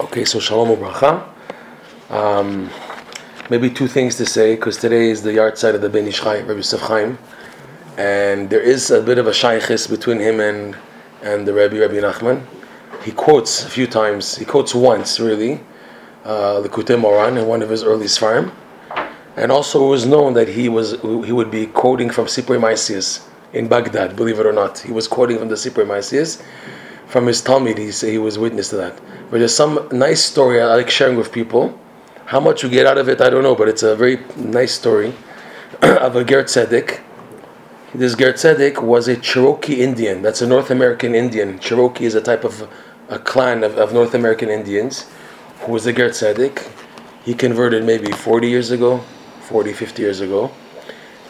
Okay, so shalom ubracha. Um, maybe two things to say because today is the yahrzeit of the Ben Ish Chai, Rabbi Yosef Chaim, and there is a bit of a shaykhis between him and and the Rabbi Rabbi Nachman. He quotes a few times. He quotes once really, uh, the Kutei Moran in one of his early svarim, and also it was known that he was he would be quoting from Sipri Maisius in Baghdad. Believe it or not, he was quoting from the Sipri Maisius from his Talmud. He he was witness to that. But there's some nice story I like sharing with people. How much you get out of it, I don't know, but it's a very nice story of a Ger Tzedek. This Ger Tzedek was a Cherokee Indian. That's a North American Indian. Cherokee is a type of a clan of, of North American Indians who was a Ger Tzedek. He converted maybe 40 years ago, 40, 50 years ago.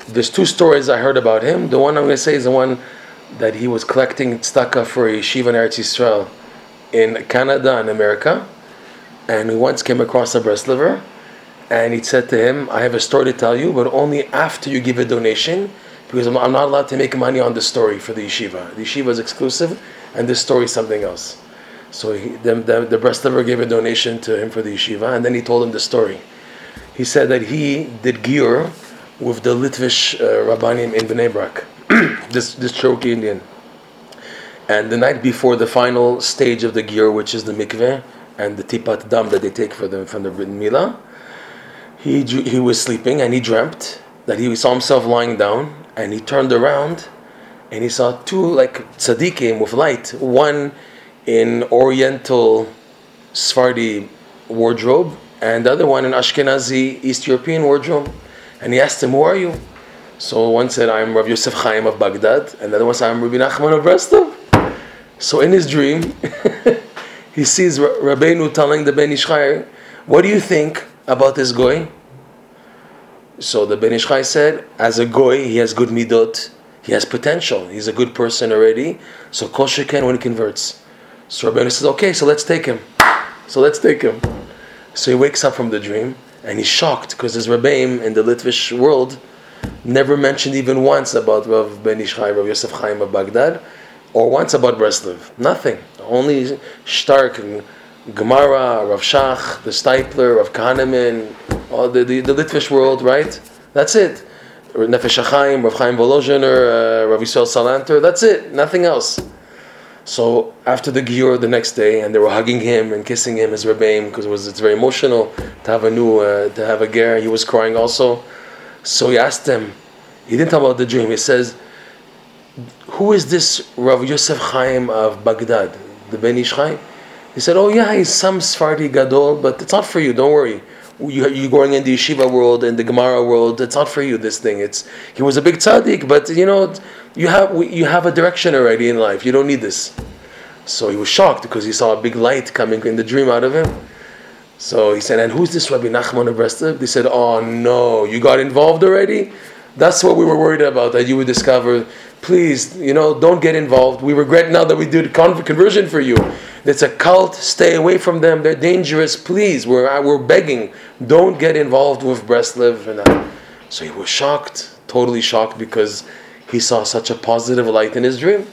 There's two stories I heard about him. The one I'm going to say is the one that he was collecting tzedakah for a yeshiva in Eretz Yisrael in Canada and America, and he once came across a Breslover, and he said to him, "I have a story to tell you, but only after you give a donation, because I'm, I'm not allowed to make money on the story for the yeshiva. The yeshiva is exclusive, and this story is something else." So he, the, the, the Breslover gave a donation to him for the yeshiva, and then he told him the story. He said that he did giur with the Litvish uh, Rabbanim in Bnei Brak, this, this Cherokee Indian. And the night before the final stage of the giur, which is the mikveh and the tipat dam that they take for them from the Brit Milah, he, he was sleeping and he dreamt that he saw himself lying down and he turned around and he saw two like tzaddikim with light, one in Oriental Sephardi wardrobe and the other one in Ashkenazi East European wardrobe. And he asked him, Who are you? So one said, I'm Rav Yosef Chaim of Baghdad, and the other one said, I'm Rabbi Nachman of Breslov. So in his dream, he sees Rabbeinu telling the Ben Ish Chai, "What do you think about this goy?" So the Ben Ish Chai said, "As a goy, he has good midot. He has potential. He's a good person already. So kol sheken when he converts." So Rabbeinu says, "Okay, so let's take him. So let's take him." So he wakes up from the dream and he's shocked because his Rabbeim in the Litvish world never mentioned even once about Rav Ben Ish Chai, Rav Yosef Chaim of Baghdad or once about Breslov. Nothing. Only Stark Gemara, Rav Shach, the Steipler, Rav Kahaneman, all the, the, the Litvish world, right? That's it. Nefesh HaChaim, Rav Chaim Volozhiner, uh, Rav Yisrael Salanter, that's it. Nothing else. So after the Giur the next day, and they were hugging him and kissing him as Rebbeim because it was it's very emotional to have a new uh, to have a ger. He was crying also. So he asked them. He didn't tell about the dream. He says, who is this Rav Yosef Chaim of Baghdad, the Ben Ish Chaim? He said, oh yeah, he's some Sephardi Gadol, but it's not for you, don't worry. You, you're going in the yeshiva world and the Gemara world. It's not for you. This thing. It's he was a big tzaddik, but you know you have you have a direction already in life. You don't need this. So he was shocked because he saw a big light coming in the dream out of him. So he said, "And who's this Rabbi Nachman of Breslov?" They said, "Oh no, you got involved already. That's what we were worried about that you would discover please, you know, don't get involved. We regret now that we did conversion for you. It's a cult. Stay away from them. They're dangerous. Please, we're, uh, we're begging. Don't get involved with Breslov. And uh, so he was shocked, totally shocked, because he saw such a positive light in his dream.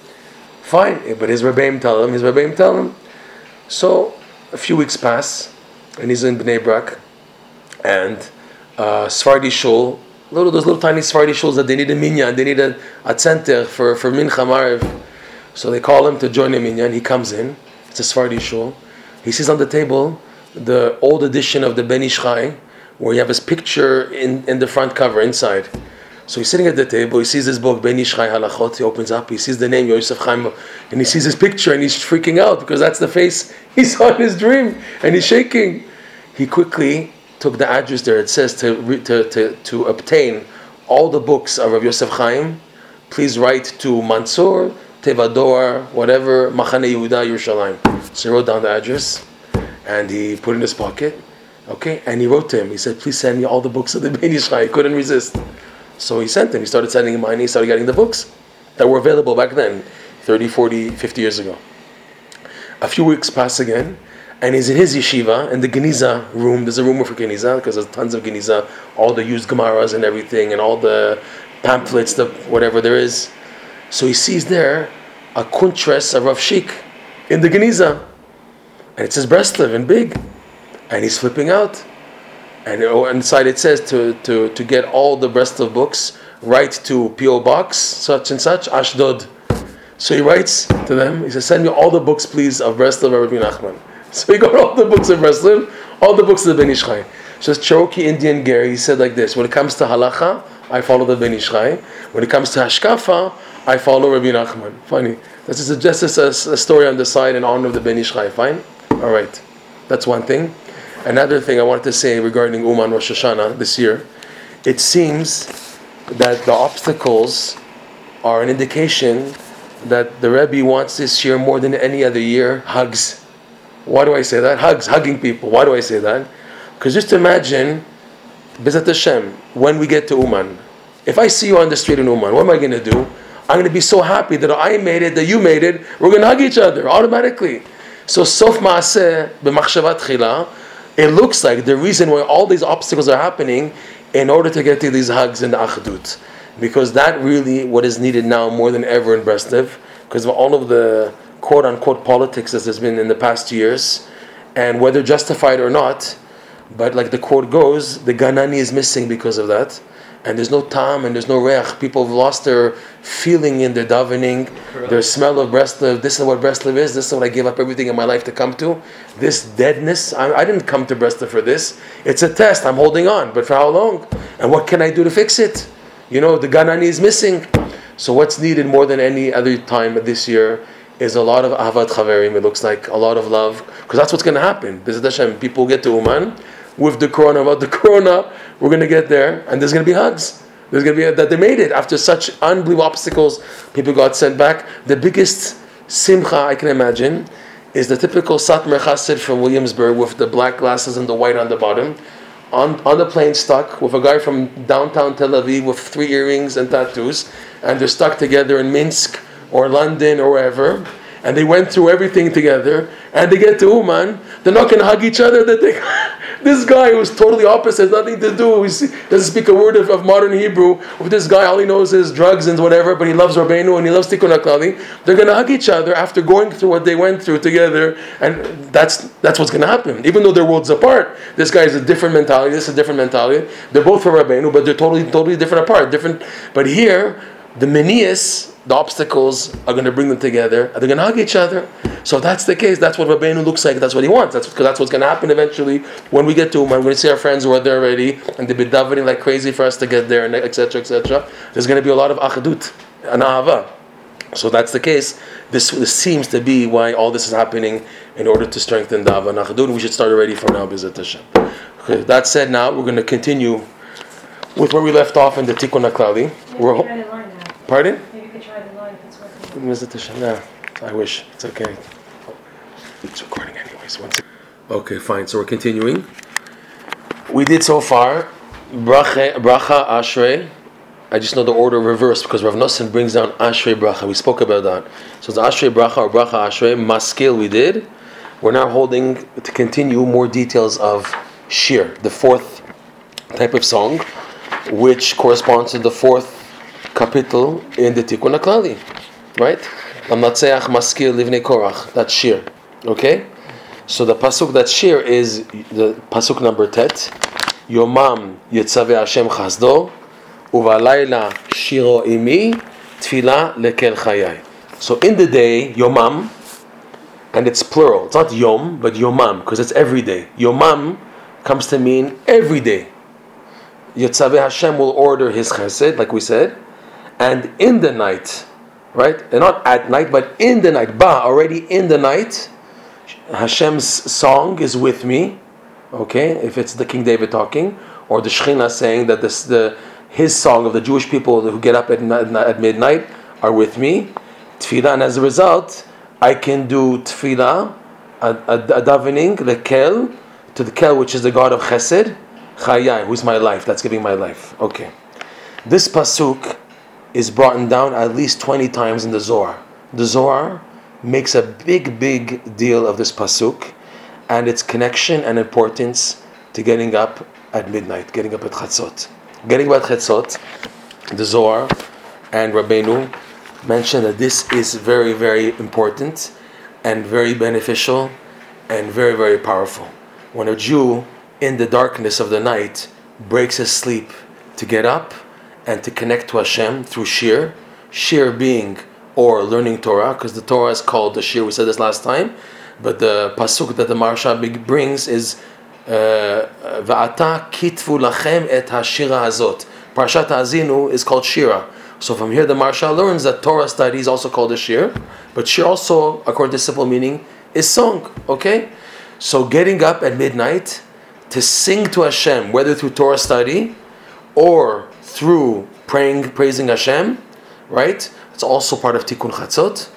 Fine, but his Rebbeim tell him, his Rebbeim tell him. So a few weeks pass, and he's in Bnei Brak, and uh, Sfardi Shul little those little tiny Sephardi shuls that they need a minyan, they need a, a center for, for mincha marev. So they call him to join a minyan. He comes in. It's Sephardi shul. He sees on the table the old edition of the Ben Ish Chai, where you have his picture in, in the front cover inside. So he's sitting at the table. He sees this book Ben Ish Chai Halachot. He opens up. He sees the name Yosef Chaim, and he sees his picture, and he's freaking out because that's the face he saw in his dream, and he's shaking. He quickly took the address there. It says to, to, to, to obtain all the books of Rav Yosef Chaim, please write to Mansour, Whatever, Machane Yehuda, Yerushalayim. So he wrote down the address and he put it in his pocket. Okay, and he wrote to him. He said, "Please send me all the books of the Ben Ish Chai." He couldn't resist, so he sent him. He started sending him money. He started getting the books that were available back then, 30, 40, 50 years ago. A few weeks pass again, and he's in his yeshiva in the Geniza room. There's a room for Geniza because there's tons of Geniza, all the used Gemaras and everything, and all the pamphlets, the whatever there is. So he sees there a kuntres a Rav Shik in the Geniza. and it says Breslev in big, and he's flipping out. And oh, inside it says to, to, to get all the Breslev books, write to P.O. Box, such and such, Ashdod. So he writes to them, he says, send me all the books, please, of Breslev and Rabbi Nachman. So he got all the books of Breslev, all the books of the Ben Ish Chai. So Cherokee Indian Gary, he said like this, when it comes to halacha, I follow the Ben Ish Chai. When it comes to hashkafa, I follow Rabbi Nachman. Funny. This is just a, a, story on the side in honor of the Ben Ish Chai. Fine? All right. That's one thing. Another thing I wanted to say regarding Uman Rosh Hashanah this year, it seems that the obstacles are an indication that the Rebbe wants this year more than any other year hugs. Why do I say that? Hugs, hugging people. Why do I say that? Because just imagine, Bezat Hashem, when we get to Uman, if I see you on the street in Uman, what am I going to do? I'm going to be so happy that I made it, that you made it. We're going to hug each other automatically. So, Sof Maaseh b'machshavat chila, it looks like the reason why all these obstacles are happening in order to get to these hugs in the Achdut. Because that really what is needed now more than ever in Breslev, because of all of the quote unquote politics that has been in the past years, and whether justified or not, but like the quote goes, the Ganani is missing because of that and there's no tam and there's no reach. People have lost their feeling in their davening, their smell of Breslev. This is what Breslev is. This is what I gave up everything in my life to come to. This deadness, I, I didn't come to Breslev for this. It's a test. I'm holding on, but for how long? And what can I do to fix it? You know, the Ganani is missing. So what's needed more than any other time this year is a lot of avat chaverim. It looks like a lot of love, because that's what's going to happen. People get to Uman with the corona, about the corona, we're going to get there, and there's going to be hugs. There's going to be a, that they made it after such unbelievable obstacles. People got sent back. The biggest simcha I can imagine is the typical Satmar Chassid from Williamsburg with the black glasses and the white on the bottom. On, on the plane stuck with a guy from downtown Tel Aviv with three earrings and tattoos, and they're stuck together in Minsk or London or wherever and they went through everything together, and they get to Uman, they're not going to hug each other. That they, this guy who's totally opposite, has nothing to do, he doesn't speak a word of, of, modern Hebrew. With this guy, all he knows is drugs and whatever, but he loves Rabbeinu and he loves Tikkun HaKlali. They're going to hug each other after going through what they went through together, and that's that's what's going to happen. Even though they're worlds apart, this guy is a different mentality. This is a different mentality. They're both for Rabbeinu, but they're totally totally different apart. Different, but here the menias the obstacles are going to bring them together, and they're going to hug each other. So that's the case, that's what Rabbeinu looks like. That's what he wants. That's because that's what's going to happen eventually when we get to him. We're going to see our friends who are there already, and they've been davening like crazy for us to get there, and etc. etc. There's going to be a lot of achadut and ahava. So that's the case. This, this, seems to be why all this is happening in order to strengthen the ahava and achadut. We should start already from now, Bezat Hashem. Okay, that said, now we're going to continue with where we left off in the Tikkun HaKlali. Pardon? can you try the line it's Yeah, I wish. It's okay. It's recording anyways. Once. Okay, fine. So we're continuing. We did so far bracha, bracha ashrei. I just know the order reversed because Rav Nosson brings down ashrei bracha. We spoke about that. So it's ashrei bracha or bracha ashrei. Maskil we did. We're now holding to continue more details of shir, the fourth type of song, which corresponds to the fourth kapitel in the Tikkun HaKlali right? Lamnatseach maskil livnei korach. That's shir. Okay? So the pasuk that shir is the pasuk number tet. Yomam yitzave Hashem chazdo uvalayla shiro imi tfila lekel chayai. So in the day, yomam, and it's plural. It's not yom, but yomam, because it's every day. Yomam comes to mean every day. Yitzave Hashem will order His chesed, like we said, and in the night right? And not at night, but in the night. Ba, already in the night. Hashem's song is with me. Okay, if it's the King David talking, or the Shechina saying that this the his song of the Jewish people who get up at, at midnight are with me. Tefillah, and as a result, I can do tefillah, a, a, a davening, the kel, to the kel, which is the God of Chesed, Chayai, who's my life, that's giving my life. Okay. This pasuk is brought down at least 20 times in the Zohar. The Zohar makes a big, big deal of this pasuk and its connection and importance to getting up at midnight, getting up at Chatzot. Getting up at Chatzot, the Zohar and Rabbeinu mention that this is very, very important and very beneficial and very, very powerful. When a Jew in the darkness of the night breaks his sleep to get up and to connect to Hashem through Shir, Shir being or learning Torah, because the Torah is called the Shir, we said this last time, but the pasuk that the Maharsha brings is uh, Va'ata kitvu lachem et hashira hazot. Parashat Azinu is called Shira. So from here the Maharsha learns that Torah study is also called a Shir, but Shir also, according to simple meaning, is song. Okay? So getting up at midnight to sing to Hashem, whether through Torah study or through praying, praising Hashem, right? It's also part of Tikkun Chatzot.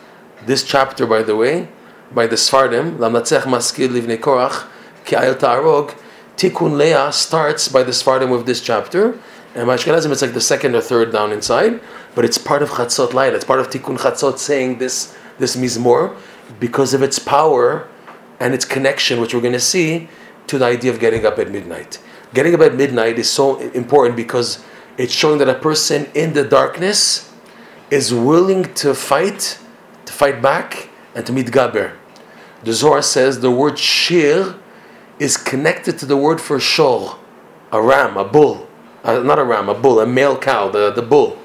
This chapter, by the way, by the Sfardim, Lamatzech Maskil Livnei Korach, Ki Ta'arog, Tikkun Leah starts by the Sfardim with this chapter, and Mashkenazim it's like the second or third down inside, but it's part of Chatzot Light. It's part of Tikkun Chatzot saying this this mizmor because of its power and its connection, which we're going to see to the idea of getting up at midnight. Getting up at midnight is so important because it's showing that a person in the darkness is willing to fight, to fight back, and to mitgaber. The Zohar says the word shir is connected to the word for shor, a ram, a bull. Uh, not a ram, a bull, a male cow, the, the bull.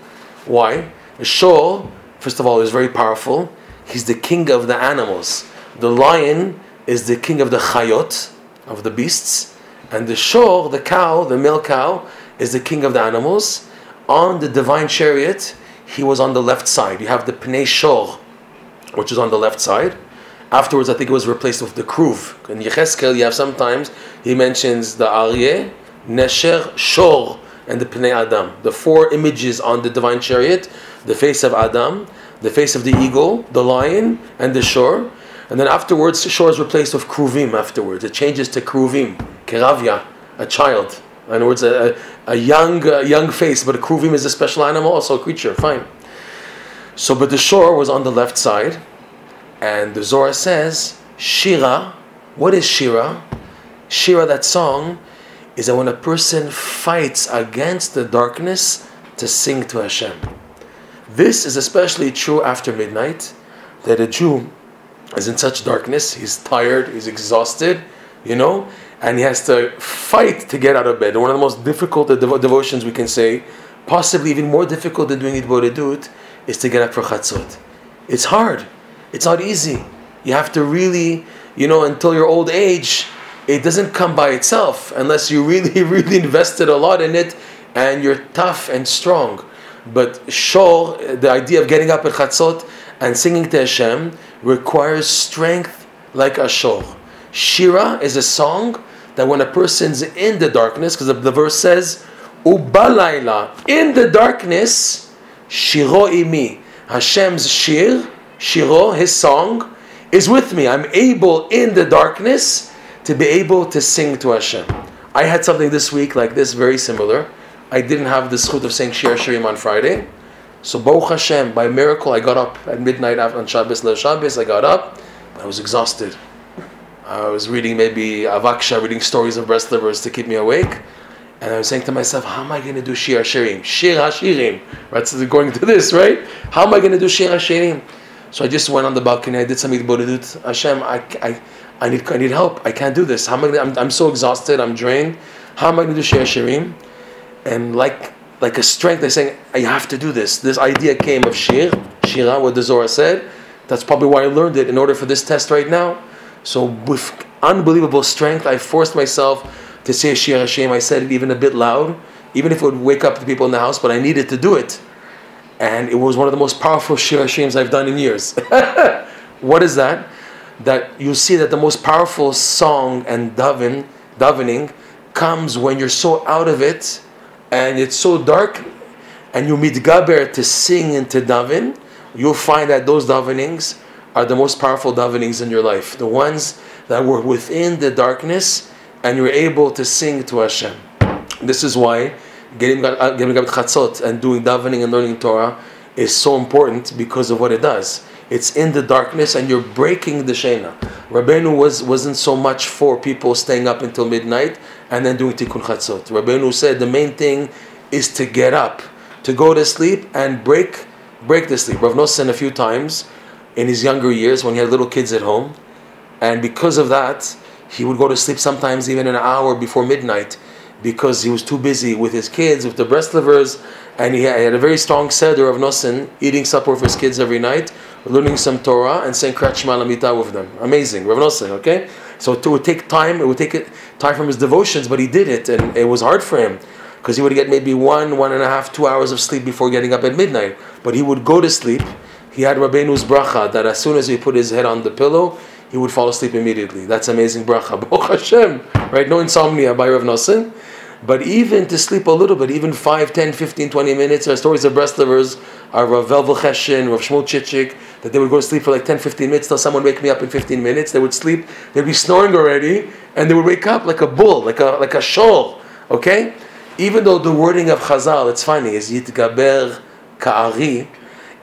Why? A shor, first of all, is very powerful. He's the king of the animals. The lion is the king of the chayot, of the beasts. And the shor, the cow, the male cow, is the king of the animals. On the divine chariot, he was on the left side. You have the pnei shor, which is on the left side. Afterwards, I think it was replaced with the kruv. In Yecheskel, you have sometimes, he mentions the aryeh, nesher, shor, and the pnei adam. The four images on the divine chariot, the face of Adam, the face of the eagle, the lion, and the shor. And then afterwards, shor is replaced with kruvim afterwards. It changes to kruvim, keravya, a child. In other words, a, a young, a young face, but a kruvim is a special animal, also a creature, fine. So, but the shor was on the left side, and the Zohar says, Shira, what is Shira? Shira, that song, is that when a person fights against the darkness to sing to Hashem. This is especially true after midnight, that a Jew is in such darkness, he's tired, he's exhausted, you know, and he has to fight to get out of bed. One of the most difficult devo- devotions we can say, possibly even more difficult than doing it, is to get up for chatzot. It's hard. It's not easy. You have to really, you know, until your old age, it doesn't come by itself unless you really, really invested a lot in it and you're tough and strong. But shor, the idea of getting up at chatzot and singing to Hashem requires strength like a shor. Shira is a song that when a person's in the darkness, because the, verse says, Ubalayla, in the darkness, Shiro imi. Hashem's shir, Shiro, his song, is with me. I'm able in the darkness to be able to sing to Hashem. I had something this week like this, very similar. I didn't have the schut of saying Shir Shirim on Friday. So Baruch Hashem, by miracle, I got up at midnight on Shabbos, Le Shabbos, I got up, I was exhausted. I was reading maybe Avaksha, reading stories of wrestlers to keep me awake. And I was saying to myself, how am I going to do Shir Hashirim? Shir Hashirim. Right, so going to this, right? How am I going to do Shir Hashirim? So I just went on the balcony, I did some hitbodedut. Hashem, I, I, I, need, I need help. I can't do this. How am I I'm, I'm so exhausted, I'm drained. How am I going to do Shir Hashirim? And like, like a strength, they're saying, I have to do this. This idea came of Shir, Shira, what the Zohar said. That's probably why I learned it in order for this test right now. So with unbelievable strength, I forced myself to say Shir Hashirim. I said it even a bit loud, even if it would wake up the people in the house, but I needed to do it. And it was one of the most powerful Shir Hashirims I've done in years. what is that? That you see that the most powerful song and daven, davening comes when you're so out of it and it's so dark and you mitgaber to sing and to daven, you'll find that those davenings are the most powerful davenings in your life. The ones that were within the darkness and you're able to sing to Hashem. This is why getting up uh, chatzot and doing davening and learning Torah is so important because of what it does. It's in the darkness and you're breaking the Shena. Rabbeinu was, wasn't so much for people staying up until midnight and then doing tikkun chatzot. Rabbeinu said the main thing is to get up, to go to sleep and break break the sleep. Rav Nosson a few times in his younger years when he had little kids at home, And because of that, he would go to sleep sometimes even an hour before midnight because he was too busy with his kids, with the Breslevers, and he had a very strong seder of Nosen, eating supper with his kids every night, learning some Torah, and saying Lamita with them. Amazing, Rav Nosson, okay? So it would take time, it would take time from his devotions, but he did it, and it was hard for him because he would get maybe one, one and a half, two hours of sleep before getting up at midnight. But he would go to sleep. He had Rabbeinu's bracha that as soon as he put his head on the pillow, he would fall asleep immediately. That's amazing bracha. Baruch Hashem, right? No insomnia by Rav Nosson. But even to sleep a little bit, even 5, 10, 15, 20 minutes, are stories of Breslovers, are Rav Velvel Cheshin, Rav Shmuel Chichik, that they would go to sleep for like 10, 15 minutes till someone wake me up in 15 minutes. They would sleep, they'd be snoring already, and they would wake up like a bull, like a like a shol. Okay? even though the wording of Chazal, it's funny, is Yitgaber Ka'ari,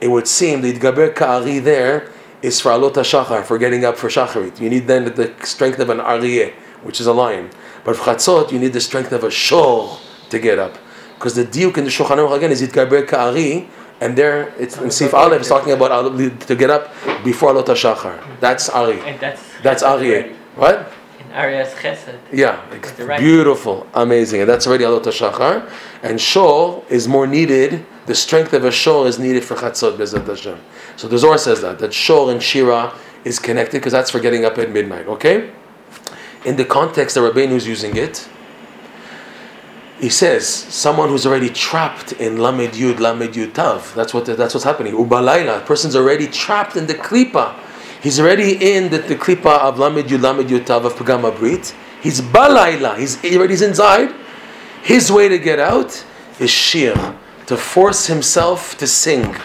it would seem the Yitgaber Ka'ari there is for Alot HaShachar, for getting up for Shacharit. You need then the strength of an Aryeh, which is a lion. But for Chatzot, you need the strength of a Shor to get up. Because the diuk in the Shulchan Aruch again is Yitgaber Ka'ari, and there it's in Sif Aleph is talking about to get up before Alot HaShachar. That's Ari. that's, that's Aryeh. What? Arias Chesed. Yeah, right. beautiful, amazing, and that's already Alot Shachar. And Shor is more needed. The strength of a Shor is needed for Chatzot Bezat Hashem. So the Zohar says that that Shor and Shira is connected because that's for getting up at midnight. Okay, in the context that Rabbeinu is using it, he says someone who's already trapped in Lamed Yud Lamed Yud Tav. That's what that's what's happening. Ubalayla, person's already trapped in the klipa He's already in the, the klipa of Lamed Yud Lamed Yutav of Pagama Brit. He's balayla. He's he already inside. His way to get out is shir, to force himself to sing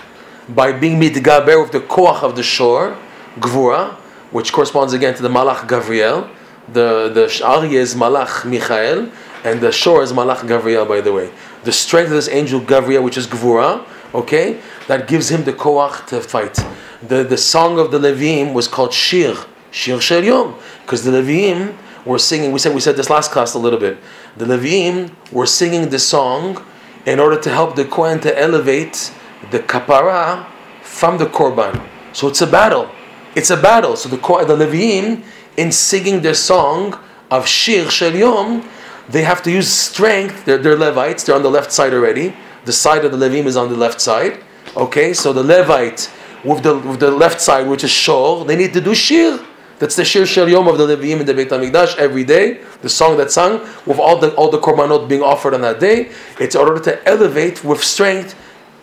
by being mitgaber with the koach of the shor, gvura, which corresponds again to the malach Gavriel. The the Aryeh is malach Michael, and the shor is malach Gavriel. By the way, the strength of this angel Gavriel, which is gvura, okay, that gives him the koach to fight the, the song of the Levim was called Shir, Shir Shel Yom, because the Levim were singing. We said we said this last class a little bit. The Levim were singing the song in order to help the Kohen to elevate the kapara from the korban. So it's a battle. It's a battle. So the the Levim, in singing their song of Shir Shel Yom, they have to use strength. They're, they're Levites. They're on the left side already. The side of the Levim is on the left side. Okay, so the Levite with the, with the left side, which is shor, they need to do shir. That's the shir shel yom of the Levim in the Beit Hamikdash every day. The song that's sung with all the all the korbanot being offered on that day. It's in order to elevate with strength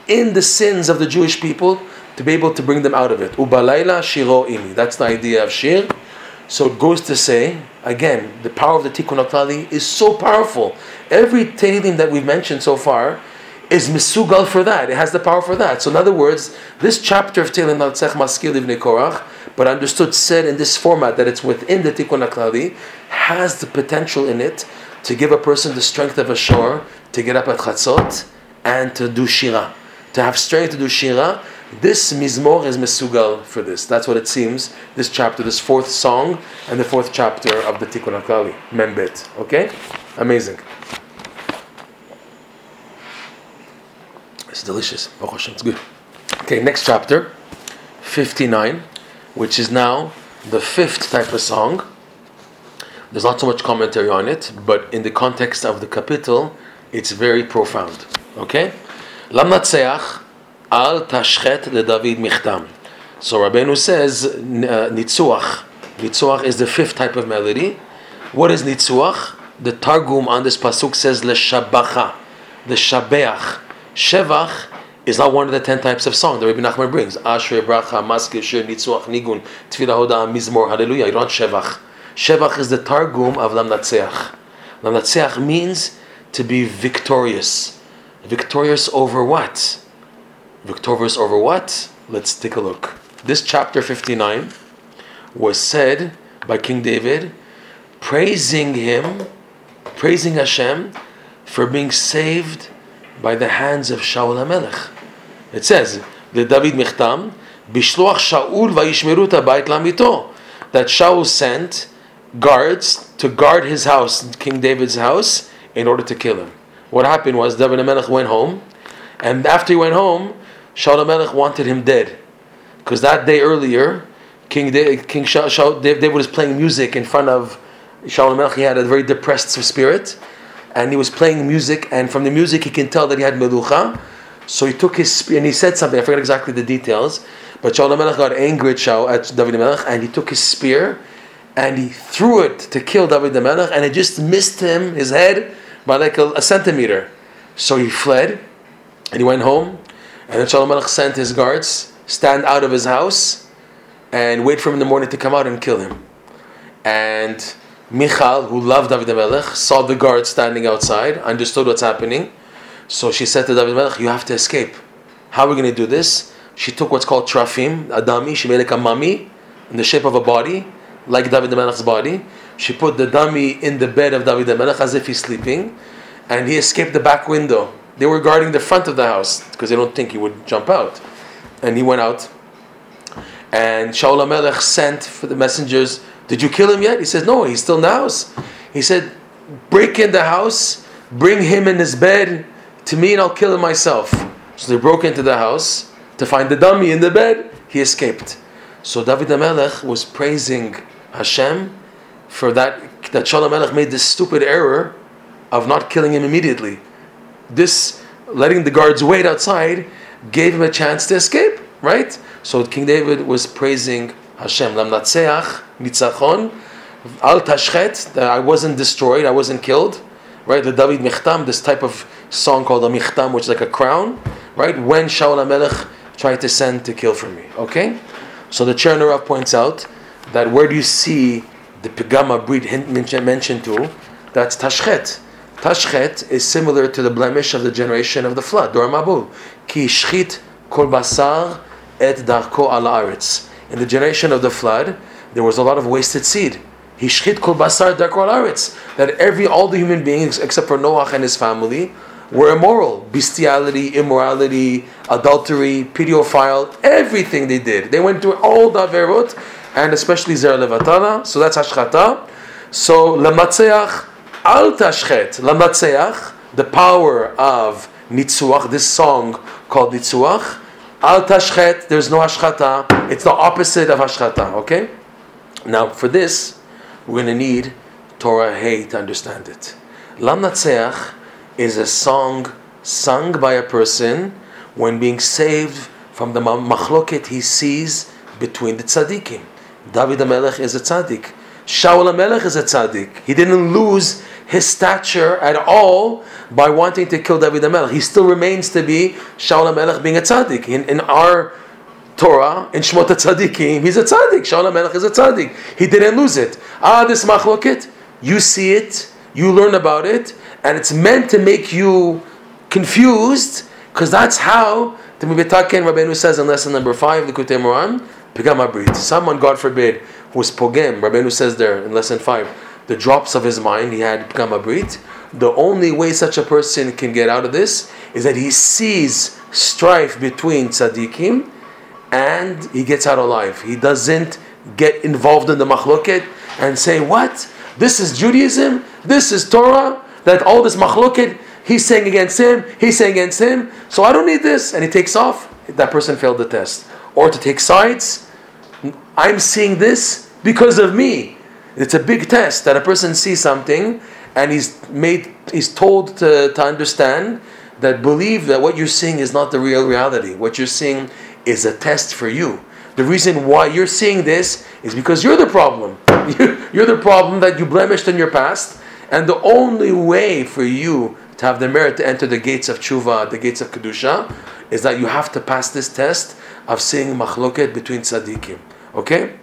in the sins of the Jewish people to be able to bring them out of it. Ubalayla shiro imi. That's the idea of shir. So it goes to say again, the power of the Tikkun HaKlali is so powerful. Every Tehillim that we've mentioned so far is misugal for that. It has the power for that. So in other words, this chapter of Tehillim Natzech Maskil Livnei Korach, but understood said in this format that it's within the Tikkun HaKlali, has the potential in it to give a person the strength of a shor to get up at Chatzot and to do Shira. To have strength to do Shira, this Mizmor is Mesugal for this. That's what it seems, this chapter, this fourth song, and the fourth chapter of the Tikkun HaKlali, Membet. Okay? Amazing. It's delicious. It's good. Okay, next chapter, 59, which is now the fifth type of song. There's not so much commentary on it, but in the context of the kapitel, it's very profound. Okay? Lamnatseach al tashchet le David michtam. So Rabbeinu says, uh, nitzuach. Nitzuach is the fifth type of melody. What is nitzuach? The Targum on this pasuk says le shabacha, the shabeach. Shevach is not one of the ten types of song that Rabbi Nachman brings. Ashrei, Bracha, Maskil, Shir, Nitzuach, Nigun, Tfilah, Hoda, Mizmor, Hallelujah. You don't Shevach. Shevach is the Targum of Lamnatseach. Lamnatseach means to be victorious. Victorious over what? Victorious over what? Let's take a look. This chapter 59 was said by King David, praising him, praising Hashem for being saved by the hands of Shaul HaMelech. It says, the David Michtam, Bishloach Shaul tabayit lamito, that Shaul sent guards to guard his house, King David's house, in order to kill him. What happened was David HaMelech went home, and after he went home, Shaul HaMelech wanted him dead. Because that day earlier, King David, King David was playing music in front of Shaul Melech. He had a very depressed spirit, and he was playing music. And from the music, he can tell that he had melucha. So he took his spear and he said something. I forget exactly the details, but Shaul Melech got angry at Shaul at David Melech, and he took his spear and he threw it to kill David Melech, and it just missed him his head by like a, a centimeter. So he fled, and he went home, and then Shaul Melech sent his guards stand out of his house and wait for him in the morning to come out and kill him. And Michal, who loved David Melech, saw the guards standing outside, understood what's happening. So she said to David Melech, You have to escape. How are we going to do this? She took what's called trafim, a dummy. She made like a mummy in the shape of a body, like David Melech's body. She put the dummy in the bed of David Melech as if he's sleeping, and he escaped the back window. They were guarding the front of the house because they don't think he would jump out. And he went out. And Shaul Melech sent for the messengers, Did you kill him yet? He says, No, he's still in the house. He said, Break in the house, bring him in his bed to me, and I'll kill him myself. So they broke into the house to find the dummy in the bed. He escaped. So David Melech was praising Hashem for that that Shaul Melech made this stupid error of not killing him immediately. This letting the guards wait outside gave him a chance to escape, right? So King David was praising Hashem. Al tashchet, I wasn't destroyed, I wasn't killed, right? The David Michtam, this type of song called a Michtam, which is like a crown, right? When Shaul HaMelech tried to send to kill for me, okay? So the Chernerov points out that where do you see the Pigama Brit mentioned to? That's Tashchet. Tashchet is similar to the blemish of the generation of the flood, Dor Mabul. Ki shchit kol basar et darko al aretz. In the generation of the flood, there was a lot of wasted seed. He shchit kol basar aretz. That every, all the human beings, except for Noach and his family, were immoral. Bestiality, immorality, adultery, pedophile, everything they did. They went through all the averot, and especially Zer Levatala. So that's Hashchata. So, Lamatzeach, Al Tashchet, Lamatzeach, the power of Nitzuach, this song called Nitzuach. Al Tashchet, there's no Hashchata. It's the opposite of Hashchata, okay? Now, for this, we're going to need Torah Hey to understand it. Lam Natseach is a song sung by a person when being saved from the machloket he sees between the tzaddikim. David HaMelech is a tzaddik. Shaul HaMelech is a tzaddik. He didn't lose his stature at all by wanting to kill David HaMelech. He still remains to be Shaul HaMelech being a tzaddik. In, in our Torah, in Shmot HaTzaddikim, he's a tzaddik. Shaul HaMelech is a tzaddik. He didn't lose it. Ah, this machloket, you see it, you learn about it, and it's meant to make you confused, because that's how the Mibitaken Rabbeinu says in lesson number five, the Kutei Moran, Pigam Abrit. Someone, God forbid, who was Pogem, Rabbeinu says there in lesson five, the drops of his mind, he had become a Brit. The only way such a person can get out of this is that he sees strife between tzaddikim and he gets out alive. He doesn't get involved in the machloket and say, What? This is Judaism? This is Torah? That all this machloket, he's saying against him, he's saying against him, so I don't need this. And he takes off. That person failed the test. Or to take sides, I'm seeing this because of me. It's a big test that a person sees something and he's made he's told to, to understand that believe that what you're seeing is not the real reality. What you're seeing is a test for you. The reason why you're seeing this is because you're the problem. You're the problem that you blemished in your past, and the only way for you to have the merit to enter the gates of tshuva, the gates of kedusha, is that you have to pass this test of seeing machloket between tzaddikim. Okay,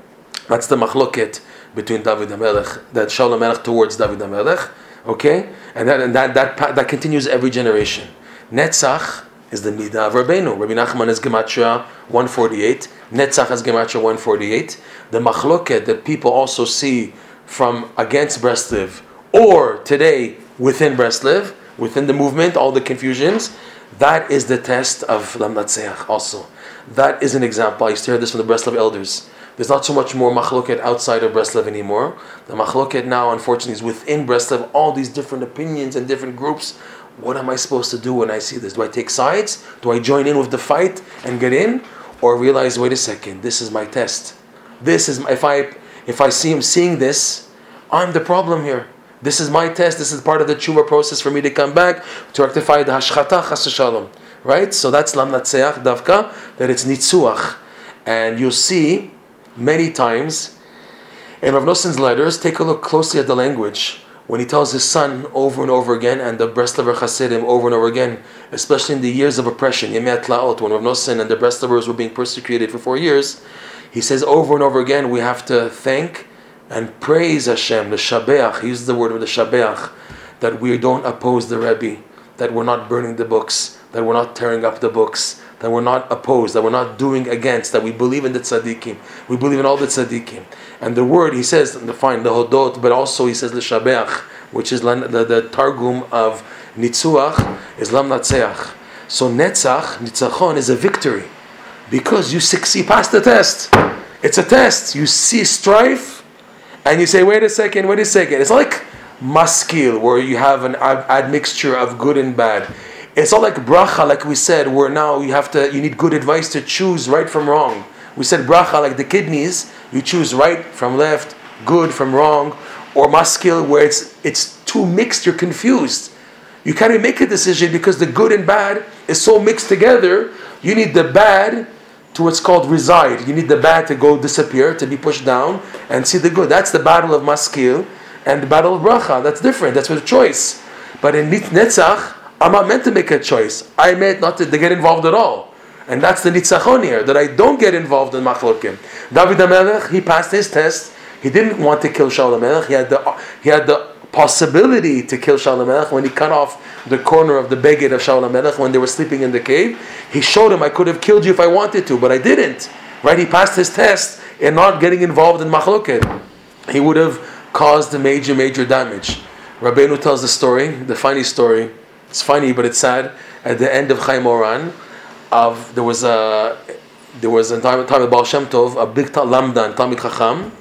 that's the machloket between David HaMelech, that Shaul HaMelech towards David HaMelech. Okay, and that and that that that continues every generation. Netzach is the midah of Rabbeinu. Rabbi Nachman is gematria 148. Netzach is gematria 148. The machloket that people also see from against Breslev or today within Breslev, within the movement, all the confusions, that is the test of Lamnatseach also. That is an example. I used to hear this from the Breslev elders. There's not so much more machloket outside of Breslev anymore. The machloket now, unfortunately, is within Breslev, all these different opinions and different groups. What am I supposed to do when I see this? Do I take sides? Do I join in with the fight and get in? Or realize, wait a second, this is my test. This is if I if I see him seeing this, I'm the problem here. This is my test. This is part of the tshuva process for me to come back to rectify the hashchata chas shalom. Right? So that's lam davka that it's nitzuach, and you'll see many times in Rav Noson's letters. Take a look closely at the language when he tells his son over and over again, and the Breslover Hasidim over and over again, especially in the years of oppression, Yemet Laot, when Rav Noson and the Breslovers were being persecuted for four years, he says over and over again, we have to thank and praise Hashem, the Shabeach, he uses the word of the Shabeach, that we don't oppose the Rebbe, that we're not burning the books, that we're not tearing up the books, that we're not opposed, that we're not doing against, that we believe in the tzaddikim, we believe in all the tzaddikim. And the word, he says, fine, the hodot, but also he says the shabeach, which is the, the, the targum of nitzuach, is lam natzeach. So netzach, nitzachon, is a victory because you succeed past the test. It's a test. You see strife, and you say, "Wait a second, wait a second. It's like maskil, where you have an admixture of good and bad. It's not like bracha, like we said, where now you have to, you need good advice to choose right from wrong. We said bracha, like the kidneys, you choose right from left, good from wrong, or maskil, where it's it's too mixed, you're confused. You can't even make a decision because the good and bad is so mixed together. You need the bad to what's called reside. You need the bad to go disappear, to be pushed down, and see the good. That's the battle of maskil and the battle of bracha. That's different. That's with choice. But in netzach, I'm not meant to make a choice. I meant not to, to get involved at all. And that's the nitzachon here, that I don't get involved in machlokim. David HaMelech, he passed his test. He didn't want to kill Shaul HaMelech. He had the, he had the possibility to kill Shaul HaMelech when he cut off the corner of the beged of Shaul HaMelech when they were sleeping in the cave. He showed him, I could have killed you if I wanted to, but I didn't. Right? He passed his test in not getting involved in machloket. He would have caused the major, major damage. Rabbeinu tells the story, the funny story. It's funny, but it's sad. At the end of Chayei Moharan, of there was a there was a time, time of Baal Shem Tov, a big lamdan, Talmid Chacham,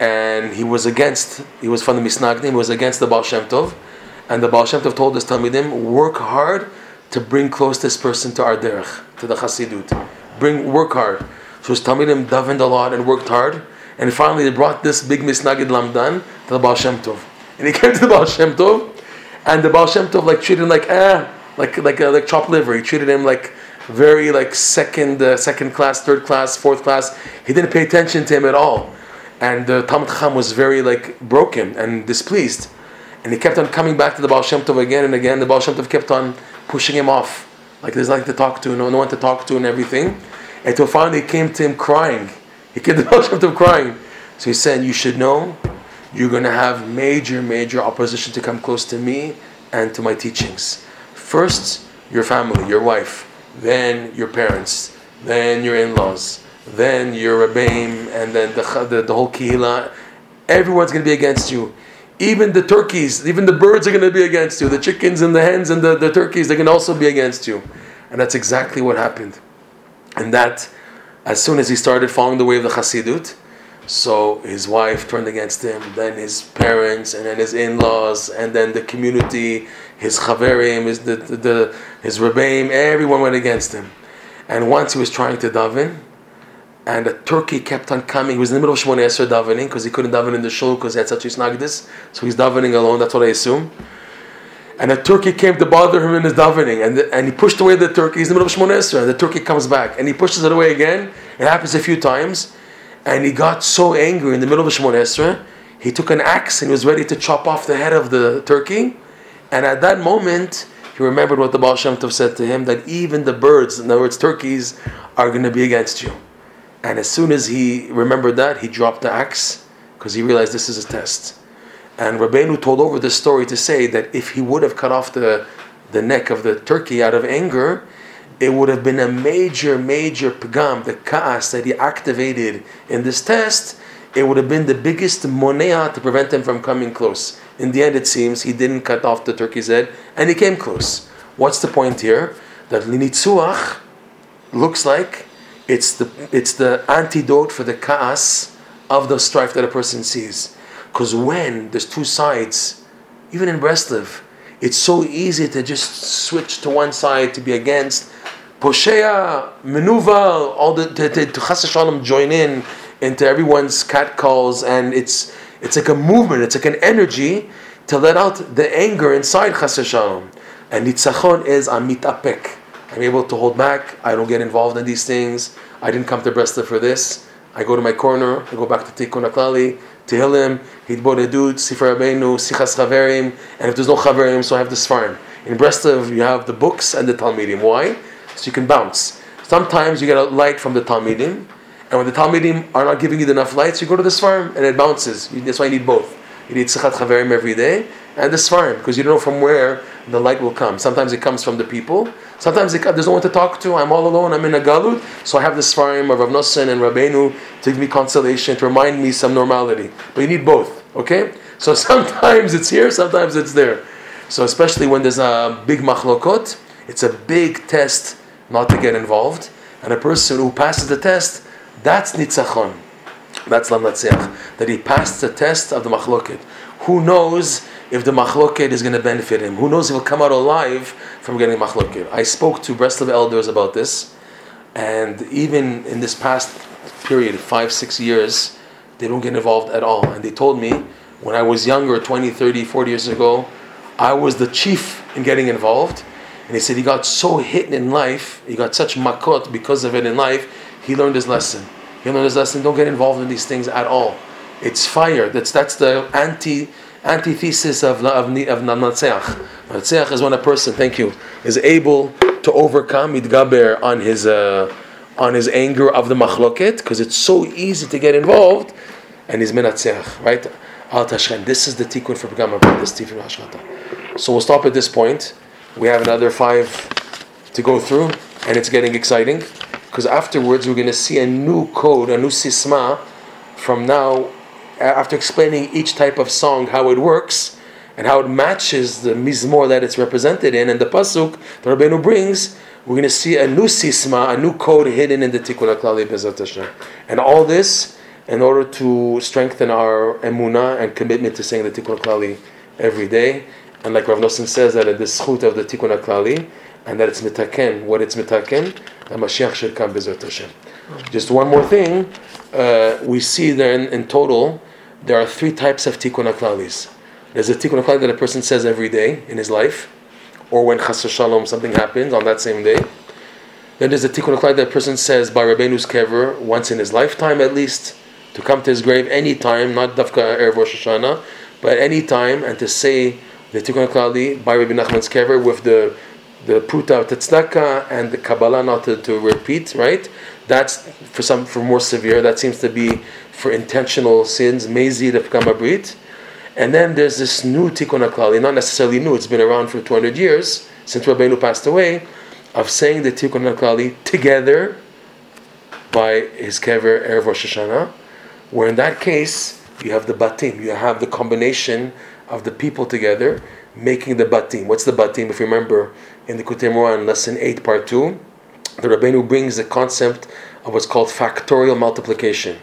and he was against, he was from the Misnagdim, he was against the Baal Shem Tov, and the Baal Shem Tov told his Talmidim, work hard to bring close this person to our derech, to the Chassidut. Bring, work hard. So his Talmidim davened a lot and worked hard, and finally they brought this big Misnagid Lamdan to the Baal Shem Tov. And he came to the Baal Shem Tov, and the Baal Shem Tov like treated him like, eh, like, like, uh, like chopped liver. He treated him like, very like second, uh, second class, third class, fourth class. He didn't pay attention to him at all, and the uh, Talmid Chacham was very like broken and displeased, and he kept on coming back to the Baal Shem Tov again and again. The Baal Shem Tov kept on pushing him off, like there's nothing to talk to, no, no one to talk to, and everything. Until finally he came to him crying. He came to the Baal Shem Tov crying. So he said, "You should know, you're going to have major, major opposition to come close to me and to my teachings. First, your family, your wife." then your parents, then your in-laws, then your rebbeim, and then the, the, the whole kihila. Everyone's going to be against you. Even the turkeys, even the birds are going to be against you. The chickens and the hens and the, the turkeys, they can also be against you. And that's exactly what happened. And that, as soon as he started following the way of the Hasidut, so his wife turned against him, then his parents, and then his in-laws, and then the community, his chaverim, his the, the, the his rebbeim, everyone went against him. And once he was trying to daven, and a turkey kept on coming. He was in the middle of Shemona Esrei davening because he couldn't daven in the shul because he had such a snagdis. So he's davening alone. That's what I assume. And a turkey came to bother him in his davening, and, the, and he pushed away the turkey. He's in the middle of Shemona Esrei, and the turkey comes back, and he pushes it away again. It happens a few times, and he got so angry in the middle of Shemona Esrei, he took an axe and he was ready to chop off the head of the turkey. And at that moment, he remembered what the Baal Shem Tov said to him that even the birds, in other words, turkeys, are going to be against you. And as soon as he remembered that, he dropped the axe because he realized this is a test. And Rabbeinu told over this story to say that if he would have cut off the, the neck of the turkey out of anger, it would have been a major, major pagam, the kaas that he activated in this test, it would have been the biggest monea to prevent him from coming close. In the end, it seems he didn't cut off the turkey's head, and he came close. What's the point here? That linitzuach looks like it's the it's the antidote for the kaas of the strife that a person sees. Because when there's two sides, even in Breslev, it's so easy to just switch to one side to be against. Poshea, Menuva, all the to Chas Shalom join in into everyone's catcalls, and it's it's like a movement, it's like an energy to let out the anger inside Chas Shalom. And nitzachon is amitapek. I'm able to hold back. I don't get involved in these things. I didn't come to Bresla for this. I go to my corner. I go back to Tikkun HaKlali, Tehillim, Hitbodedut, Sifar Rabbeinu, Sichas Chaverim. And if there's no Chaverim, so I have the Sfarim. In Breslov, you have the books and the Talmidim. Why? So you can bounce. Sometimes you get a light from the Talmidim, and when the Talmidim are not giving you enough lights, you go to the Sfarim, and it bounces. That's why you need both. You need Sichat Chaverim every day, and the Sfarim, because you don't know from where the light will come. Sometimes it comes from the people. Sometimes it, there's no one to talk to. I'm all alone. I'm in a galut. So I have the Sfarim of Rav Nosson and Rabbeinu to give me consolation, to remind me some normality. But you need both, okay? So sometimes it's here, sometimes it's there. So especially when there's a big machlokot, it's a big test not to get involved. And a person who passes the test, that's nitzachon. That's lamnatziach. That he passed the test of the machloket. Who knows if the machloket is going to benefit him? Who knows if he'll come out alive from getting machloket? I spoke to Breslov elders about this, and even in this past period, five, six years, they don't get involved at all. And they told me when I was younger, 20, 30, 40 years ago, I was the chief in getting involved and he said he got so hit in life, he got such makot because of it in life, he learned his lesson. He learned his lesson, don't get involved in these things at all. It's fire. That's, that's the anti antithesis of, of, of Natseach. Natseach is when a person, thank you, is able to overcome mitgaber on his, uh, on his anger of the machloket, because it's so easy to get involved, and he's menatseach, right? Al Tashchen. This is the tikkun for Pagama, this tikkun Hashkata. So we'll stop at this point. We have another five to go through, and it's getting exciting because afterwards we're going to see a new code, a new sisma from now. After explaining each type of song, how it works and how it matches the mizmor that it's represented in, and the pasuk the Rabbeinu brings, we're going to see a new sisma, a new code hidden in the Tikkun HaKlali Bezrat Hashem. And all this in order to strengthen our emuna and commitment to saying the Tikkun HaKlali every day. And like Rav Nosson says that the schut of the Tikkun HaKlali, and that it's mitaken, what it's mitaken, the Mashiach should come Bezrat Hashem. Just one more thing, uh, we see there in, in, total, there are three types of Tikkun HaKlalis. There's a Tikkun HaKlali that a person says every day in his life, or when Chas Shalom something happens on that same day. Then there's a Tikkun HaKlali that a person says by Rabbeinu's kever once in his lifetime at least, to come to his grave any time, not Dafka Erev Rosh Hashanah, but any time, and to say the Tikkun HaKlali by Rabbi Nachman's kever with the the Pruta of Tzedaka and the Kabbalah not to, to repeat, right? That's for some for more severe. That seems to be for intentional sins, Mezid of Kamabrit. And then there's this new Tikkun HaKlali, not necessarily new, it's been around for 200 years, since Rabbeinu passed away, of saying the Tikkun HaKlali together by his kever Erev Rosh Hashanah, where in that case, you have the batim, you have the combination of the people together making the batim. What's the batim? If you remember in the Likutei Moharan, lesson 8, part 2, the Rabbeinu brings the concept of what's called factorial multiplication.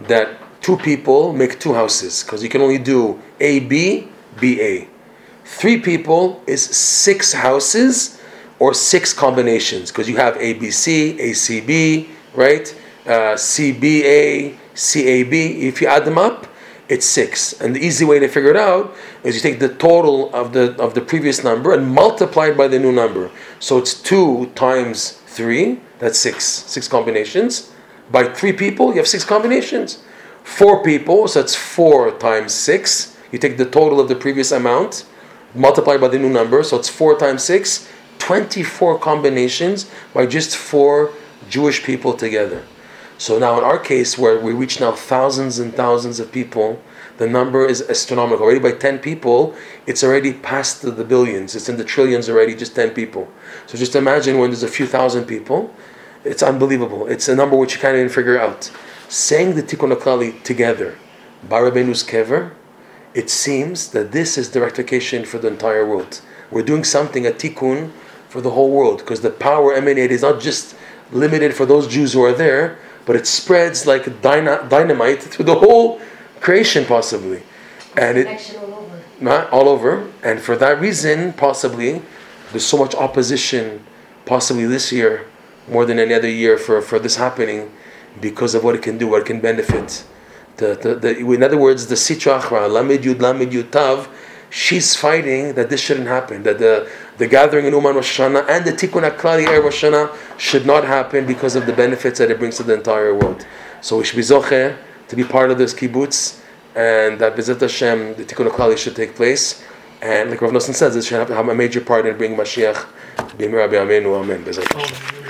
That two people make two houses, because you can only do A, B, B, A. Three people is six houses or six combinations, because you have ABC, A, B, C, A, C, B, right? Uh, C, B, A, C, A, B. If you add them up, it's six. And the easy way to figure it out is you take the total of the of the previous number and multiply it by the new number. So it's two times three, that's six. Six combinations. By three people, you have six combinations. Four people, so that's four times six. You take the total of the previous amount, multiply by the new number, so it's four times six. 24 combinations by just four Jewish people together. So now in our case, where we reach now thousands and thousands of people, the number is astronomical. Already by 10 people, it's already past the, the billions. It's in the trillions already, just 10 people. So just imagine when there's a few thousand people, it's unbelievable. It's a number which you can't even figure out. Saying the Tikkun HaKlali together, Barabenu's Kever, it seems that this is the rectification for the entire world. We're doing something, a tikkun, for the whole world, because the power emanated is not just limited for those Jews who are there, but it spreads like dyna- dynamite through the whole creation, possibly. And it all over. Not all over, and for that reason, possibly, there's so much opposition, possibly this year, more than any other year, for, for this happening, because of what it can do, what it can benefit. The, the, the, in other words, the Sitra Achra, Lamed Yud, Lamed Yud Tav, she's fighting that this shouldn't happen, that the, the gathering in Uman Rosh Hashanah and the Tikkun HaKlali Erev should not happen because of the benefits that it brings to the entire world. So we should be zoche to be part of this kibbutz, and that Bezrat Hashem, the Tikkun HaKlali should take place. And like Rav Nosson says, it should have, have a major part in bringing Mashiach. B'imir Amen. Bezrat Hashem.